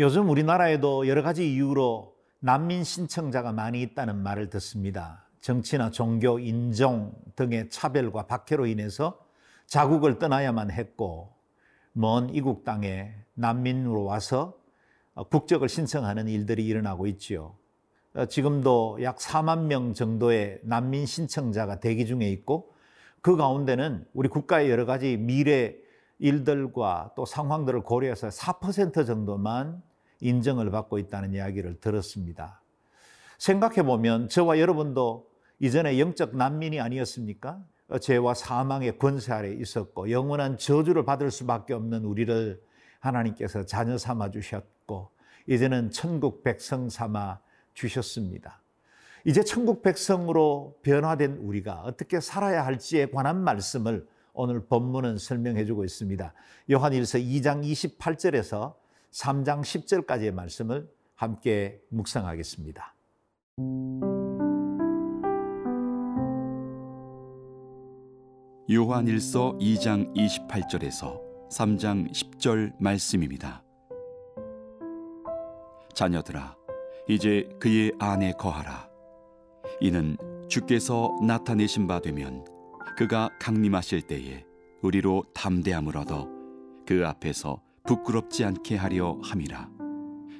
요즘 우리나라에도 여러 가지 이유로 난민 신청자가 많이 있다는 말을 듣습니다. 정치나 종교, 인종 등의 차별과 박해로 인해서 자국을 떠나야만 했고 먼 이국 땅에 난민으로 와서 국적을 신청하는 일들이 일어나고 있지요. 지금도 약 4만 명 정도의 난민 신청자가 대기 중에 있고 그 가운데는 우리 국가의 여러 가지 미래 일들과 또 상황들을 고려해서 4% 정도만 인정을 받고 있다는 이야기를 들었습니다. 생각해 보면 저와 여러분도 이전에 영적 난민이 아니었습니까? 죄와 사망의 권세 아래 있었고 영원한 저주를 받을 수밖에 없는 우리를 하나님께서 자녀 삼아 주셨고 이제는 천국 백성 삼아 주셨습니다. 이제 천국 백성으로 변화된 우리가 어떻게 살아야 할지에 관한 말씀을 오늘 본문은 설명해 주고 있습니다. 요한일서 2장 28절에서 3장 10절까지의 말씀을 함께 묵상하겠습니다. 요한일서 2장 28절에서 3장 10절 말씀입니다. 자녀들아 이제 그의 안에 거하라 이는 주께서 나타내신 바 되면 그가 강림하실 때에 우리로 담대함을 얻어 그 앞에서 부끄럽지 않게 하려 함이라.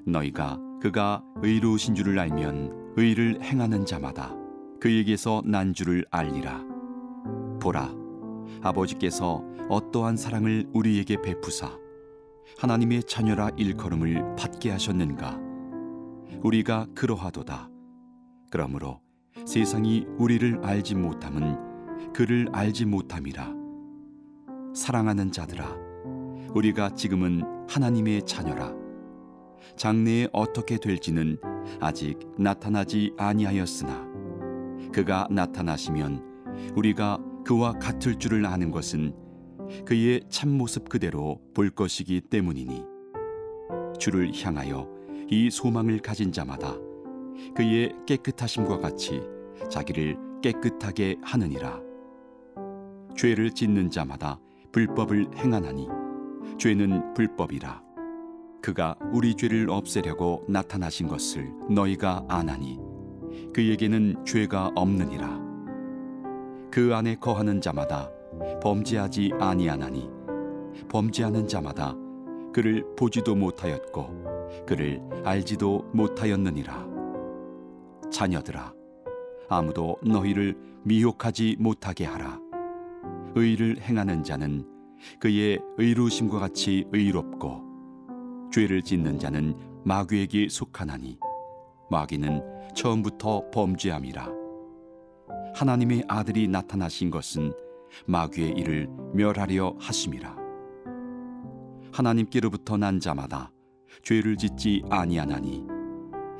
너희가 그가 의로우신 줄을 알면 의를 행하는 자마다 그에게서 난 줄을 알리라. 보라 아버지께서 어떠한 사랑을 우리에게 베푸사? 하나님의 자녀라 일컬음을 받게 하셨는가? 우리가 그러하도다. 그러므로 세상이 우리를 알지 못함은 그를 알지 못함이라. 사랑하는 자들아 우리가 지금은 하나님의 자녀라. 장래에 어떻게 될지는 아직 나타나지 아니하였으나 그가 나타나시면 우리가 그와 같을 줄을 아는 것은 그의 참모습 그대로 볼 것이기 때문이니 주를 향하여 이 소망을 가진 자마다 그의 깨끗하심과 같이 자기를 깨끗하게 하느니라. 죄를 짓는 자마다 불법을 행하나니 죄는 불법이라. 그가 우리 죄를 없애려고 나타나신 것을 너희가 아나니 그에게는 죄가 없느니라. 그 안에 거하는 자마다 범죄하지 아니하나니 범죄하는 자마다 그를 보지도 못하였고 그를 알지도 못하였느니라. 자녀들아 아무도 너희를 미혹하지 못하게 하라. 의를 행하는 자는 그의 의로우심과 같이 의롭고 죄를 짓는 자는 마귀에게 속하나니 마귀는 처음부터 범죄함이라. 하나님의 아들이 나타나신 것은 마귀의 일을 멸하려 하심이라. 하나님께로부터 난 자마다 죄를 짓지 아니하나니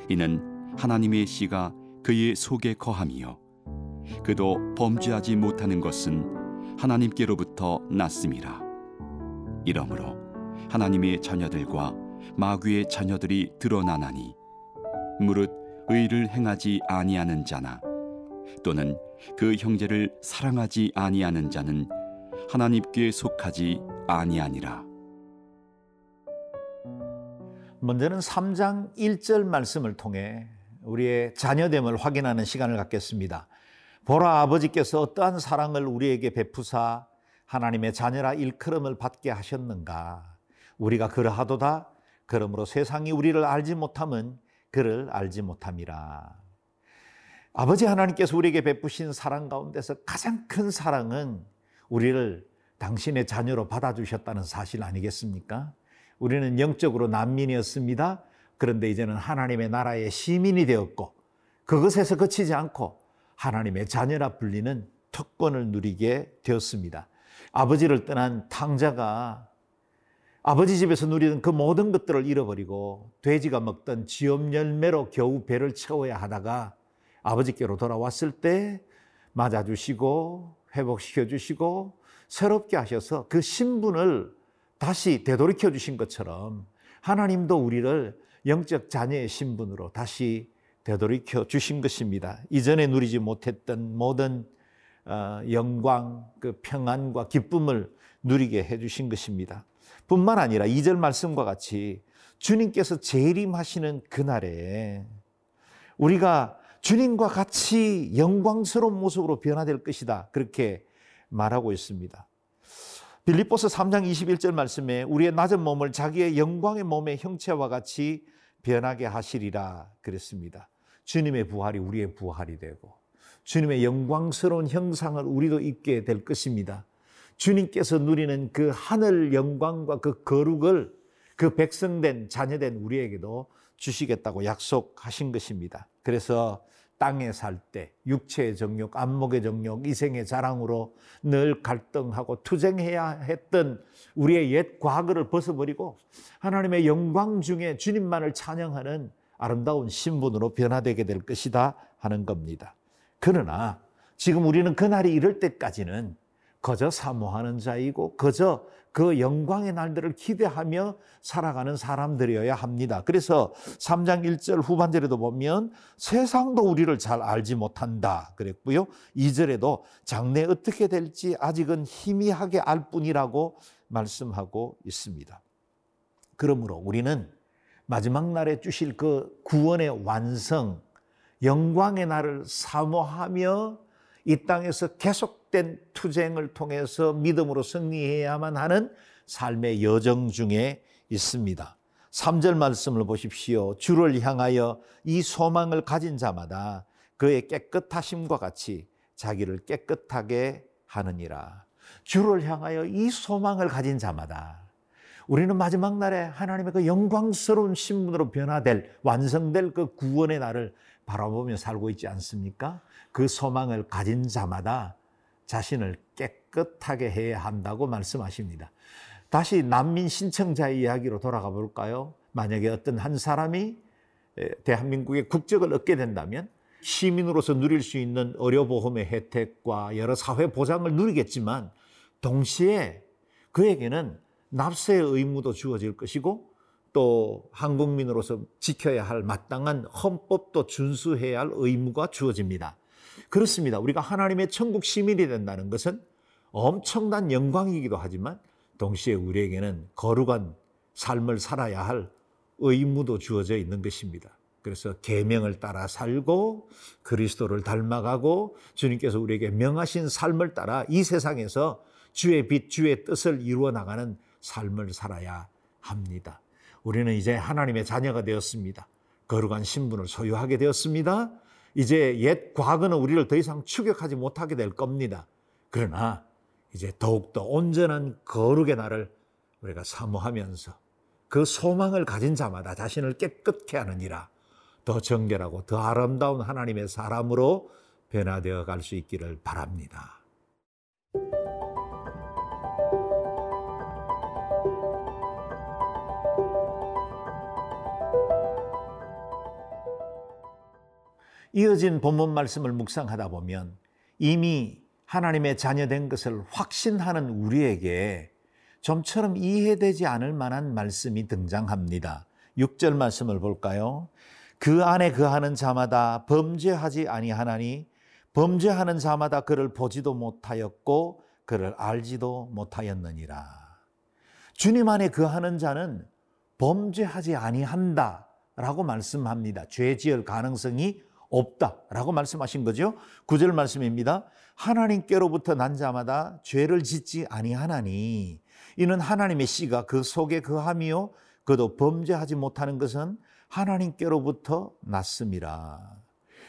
이는 하나님의 씨가 그의 속에 거함이요. 그도 범죄하지 못하는 것은 하나님께로부터 났음이라 이러므로 하나님의 자녀들과 마귀의 자녀들이 드러나나니 무릇 의를 행하지 아니하는 자나 또는 그 형제를 사랑하지 아니하는 자는 하나님께 속하지 아니하니라. 먼저는 3장 1절 말씀을 통해 우리의 자녀됨을 확인하는 시간을 갖겠습니다. 보라 아버지께서 어떠한 사랑을 우리에게 베푸사 하나님의 자녀라 일컬음을 받게 하셨는가. 우리가 그러하도다. 그러므로 세상이 우리를 알지 못함은 그를 알지 못함이라. 아버지 하나님께서 우리에게 베푸신 사랑 가운데서 가장 큰 사랑은 우리를 당신의 자녀로 받아주셨다는 사실 아니겠습니까? 우리는 영적으로 난민이었습니다. 그런데 이제는 하나님의 나라의 시민이 되었고 그것에서 그치지 않고 하나님의 자녀라 불리는 특권을 누리게 되었습니다. 아버지를 떠난 탕자가 아버지 집에서 누리던 그 모든 것들을 잃어버리고 돼지가 먹던 지엄 열매로 겨우 배를 채워야 하다가 아버지께로 돌아왔을 때 맞아주시고 회복시켜 주시고 새롭게 하셔서 그 신분을 다시 되돌이켜 주신 것처럼 하나님도 우리를 영적 자녀의 신분으로 다시 되돌이켜 주신 것입니다. 이전에 누리지 못했던 모든 어, 영광, 그 평안과 기쁨을 누리게 해 주신 것입니다. 뿐만 아니라 2절 말씀과 같이 주님께서 재림하시는 그날에 우리가 주님과 같이 영광스러운 모습으로 변화될 것이다. 그렇게 말하고 있습니다. 빌립보서 3장 21절 말씀에 우리의 낮은 몸을 자기의 영광의 몸의 형체와 같이 변하게 하시리라 그랬습니다. 주님의 부활이 우리의 부활이 되고 주님의 영광스러운 형상을 우리도 입게 될 것입니다. 주님께서 누리는 그 하늘 영광과 그 거룩을 그 백성된 자녀된 우리에게도 주시겠다고 약속하신 것입니다. 그래서 땅에 살 때 육체의 정욕, 안목의 정욕, 이생의 자랑으로 늘 갈등하고 투쟁해야 했던 우리의 옛 과거를 벗어버리고 하나님의 영광 중에 주님만을 찬양하는 아름다운 신분으로 변화되게 될 것이다 하는 겁니다. 그러나 지금 우리는 그날이 이럴 때까지는 거저 사모하는 자이고 거저 그 영광의 날들을 기대하며 살아가는 사람들이어야 합니다. 그래서 3장 1절 후반절에도 보면 세상도 우리를 잘 알지 못한다 그랬고요. 2절에도 장래 어떻게 될지 아직은 희미하게 알 뿐이라고 말씀하고 있습니다. 그러므로 우리는 마지막 날에 주실 그 구원의 완성, 영광의 날을 사모하며 이 땅에서 계속된 투쟁을 통해서 믿음으로 승리해야만 하는 삶의 여정 중에 있습니다. 3절 말씀을 보십시오. 주를 향하여 이 소망을 가진 자마다 그의 깨끗하심과 같이 자기를 깨끗하게 하느니라. 주를 향하여 이 소망을 가진 자마다 우리는 마지막 날에 하나님의 그 영광스러운 신분으로 변화될 완성될 그 구원의 날을 바라보며 살고 있지 않습니까? 그 소망을 가진 자마다 자신을 깨끗하게 해야 한다고 말씀하십니다. 다시 난민 신청자의 이야기로 돌아가 볼까요? 만약에 어떤 한 사람이 대한민국의 국적을 얻게 된다면 시민으로서 누릴 수 있는 의료보험의 혜택과 여러 사회 보장을 누리겠지만 동시에 그에게는 납세의 의무도 주어질 것이고 또 한국민으로서 지켜야 할 마땅한 헌법도 준수해야 할 의무가 주어집니다. 그렇습니다. 우리가 하나님의 천국 시민이 된다는 것은 엄청난 영광이기도 하지만 동시에 우리에게는 거룩한 삶을 살아야 할 의무도 주어져 있는 것입니다. 그래서 계명을 따라 살고 그리스도를 닮아가고 주님께서 우리에게 명하신 삶을 따라 이 세상에서 주의 빛, 주의 뜻을 이루어 나가는 삶을 살아야 합니다. 우리는 이제 하나님의 자녀가 되었습니다. 거룩한 신분을 소유하게 되었습니다. 이제 옛 과거는 우리를 더 이상 추격하지 못하게 될 겁니다. 그러나 이제 더욱더 온전한 거룩의 날을 우리가 사모하면서 그 소망을 가진 자마다 자신을 깨끗게 하느니라 더 정결하고 더 아름다운 하나님의 사람으로 변화되어 갈 수 있기를 바랍니다. 이어진 본문 말씀을 묵상하다 보면 이미 하나님의 자녀된 것을 확신하는 우리에게 좀처럼 이해되지 않을 만한 말씀이 등장합니다. 6절 말씀을 볼까요? 그 안에 거하는 자마다 범죄하지 아니하나니 범죄하는 자마다 그를 보지도 못하였고 그를 알지도 못하였느니라. 주님 안에 거하는 자는 범죄하지 아니한다라고 말씀합니다. 죄 지을 가능성이 없다라고 말씀하신 거죠. 구절 말씀입니다. 하나님께로부터 난 자마다 죄를 짓지 아니하나니 이는 하나님의 씨가 그 속에 거함이요 그도 범죄하지 못하는 것은 하나님께로부터 났습니다.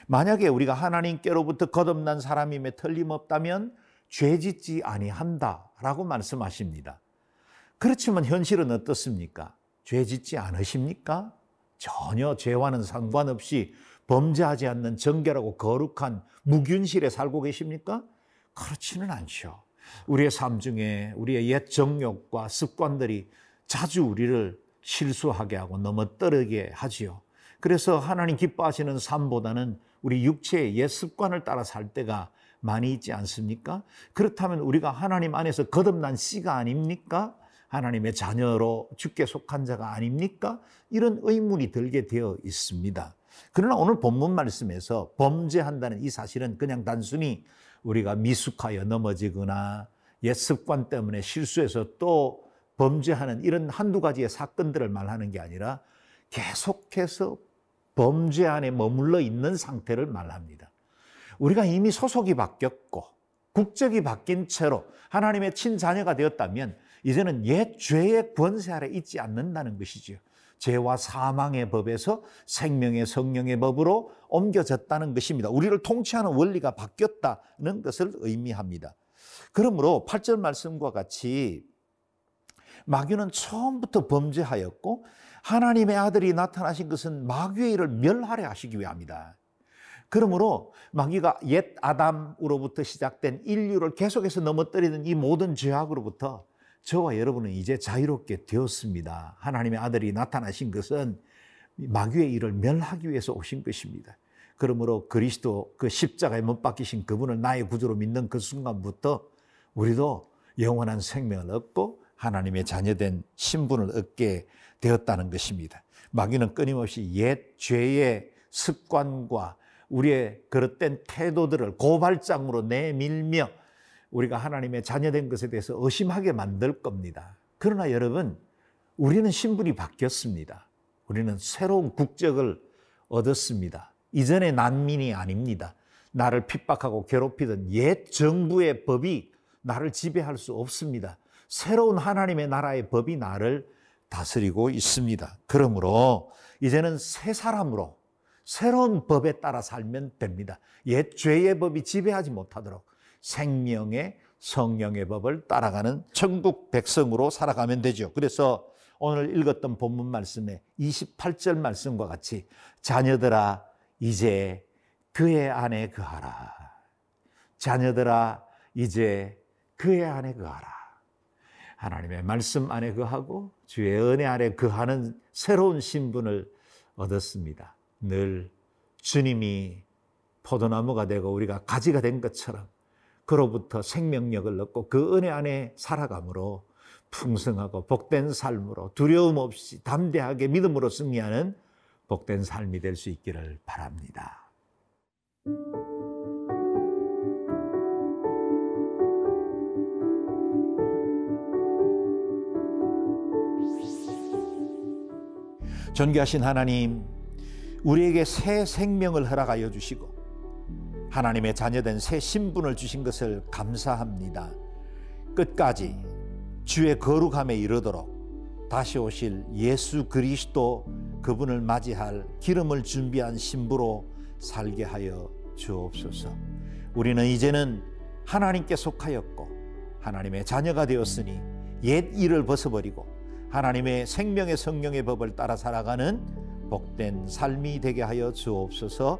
만약에 우리가 하나님께로부터 거듭난 사람임에 틀림없다면 죄 짓지 아니한다라고 말씀하십니다. 그렇지만 현실은 어떻습니까? 죄 짓지 않으십니까? 전혀 죄와는 상관없이 범죄하지 않는 정결하고 거룩한 무균실에 살고 계십니까? 그렇지는 않죠. 우리의 삶 중에 우리의 옛 정욕과 습관들이 자주 우리를 실수하게 하고 넘어뜨리게 하지요. 그래서 하나님 기뻐하시는 삶보다는 우리 육체의 옛 습관을 따라 살 때가 많이 있지 않습니까? 그렇다면 우리가 하나님 안에서 거듭난 씨가 아닙니까? 하나님의 자녀로 죽게 속한 자가 아닙니까? 이런 의문이 들게 되어 있습니다. 그러나 오늘 본문 말씀에서 범죄한다는 이 사실은 그냥 단순히 우리가 미숙하여 넘어지거나 옛 습관 때문에 실수해서 또 범죄하는 이런 한두 가지의 사건들을 말하는 게 아니라 계속해서 범죄 안에 머물러 있는 상태를 말합니다. 우리가 이미 소속이 바뀌었고 국적이 바뀐 채로 하나님의 친자녀가 되었다면 이제는 옛 죄의 권세 아래 있지 않는다는 것이지요. 죄와 사망의 법에서 생명의 성령의 법으로 옮겨졌다는 것입니다. 우리를 통치하는 원리가 바뀌었다는 것을 의미합니다. 그러므로 8절 말씀과 같이 마귀는 처음부터 범죄하였고 하나님의 아들이 나타나신 것은 마귀의 일을 멸하려 하시기 위함이다. 그러므로 마귀가 옛 아담으로부터 시작된 인류를 계속해서 넘어뜨리는 이 모든 죄악으로부터 저와 여러분은 이제 자유롭게 되었습니다. 하나님의 아들이 나타나신 것은 마귀의 일을 멸하기 위해서 오신 것입니다. 그러므로 그리스도 그 십자가에 못 박히신 그분을 나의 구주로 믿는 그 순간부터 우리도 영원한 생명을 얻고 하나님의 자녀된 신분을 얻게 되었다는 것입니다. 마귀는 끊임없이 옛 죄의 습관과 우리의 그릇된 태도들을 고발장으로 내밀며 우리가 하나님의 자녀된 것에 대해서 의심하게 만들 겁니다. 그러나 여러분, 우리는 신분이 바뀌었습니다. 우리는 새로운 국적을 얻었습니다. 이전의 난민이 아닙니다. 나를 핍박하고 괴롭히던 옛 정부의 법이 나를 지배할 수 없습니다. 새로운 하나님의 나라의 법이 나를 다스리고 있습니다. 그러므로 이제는 새 사람으로 새로운 법에 따라 살면 됩니다. 옛 죄의 법이 지배하지 못하도록 생명의 성령의 법을 따라가는 천국 백성으로 살아가면 되죠. 그래서 오늘 읽었던 본문 말씀에 28절 말씀과 같이 자녀들아 이제 그의 안에 거하라. 자녀들아 이제 그의 안에 거하라. 하나님의 말씀 안에 거하고 주의 은혜 안에 거하는 새로운 신분을 얻었습니다. 늘 주님이 포도나무가 되고 우리가 가지가 된 것처럼 그로부터 생명력을 얻고 그 은혜 안에 살아감으로 풍성하고 복된 삶으로 두려움 없이 담대하게 믿음으로 승리하는 복된 삶이 될 수 있기를 바랍니다. 존귀하신 하나님, 우리에게 새 생명을 허락하여 주시고 하나님의 자녀된 새 신분을 주신 것을 감사합니다. 끝까지 주의 거룩함에 이르도록 다시 오실 예수 그리스도 그분을 맞이할 기름을 준비한 신부로 살게 하여 주옵소서. 우리는 이제는 하나님께 속하였고 하나님의 자녀가 되었으니 옛 일을 벗어버리고 하나님의 생명의 성령의 법을 따라 살아가는 복된 삶이 되게 하여 주옵소서.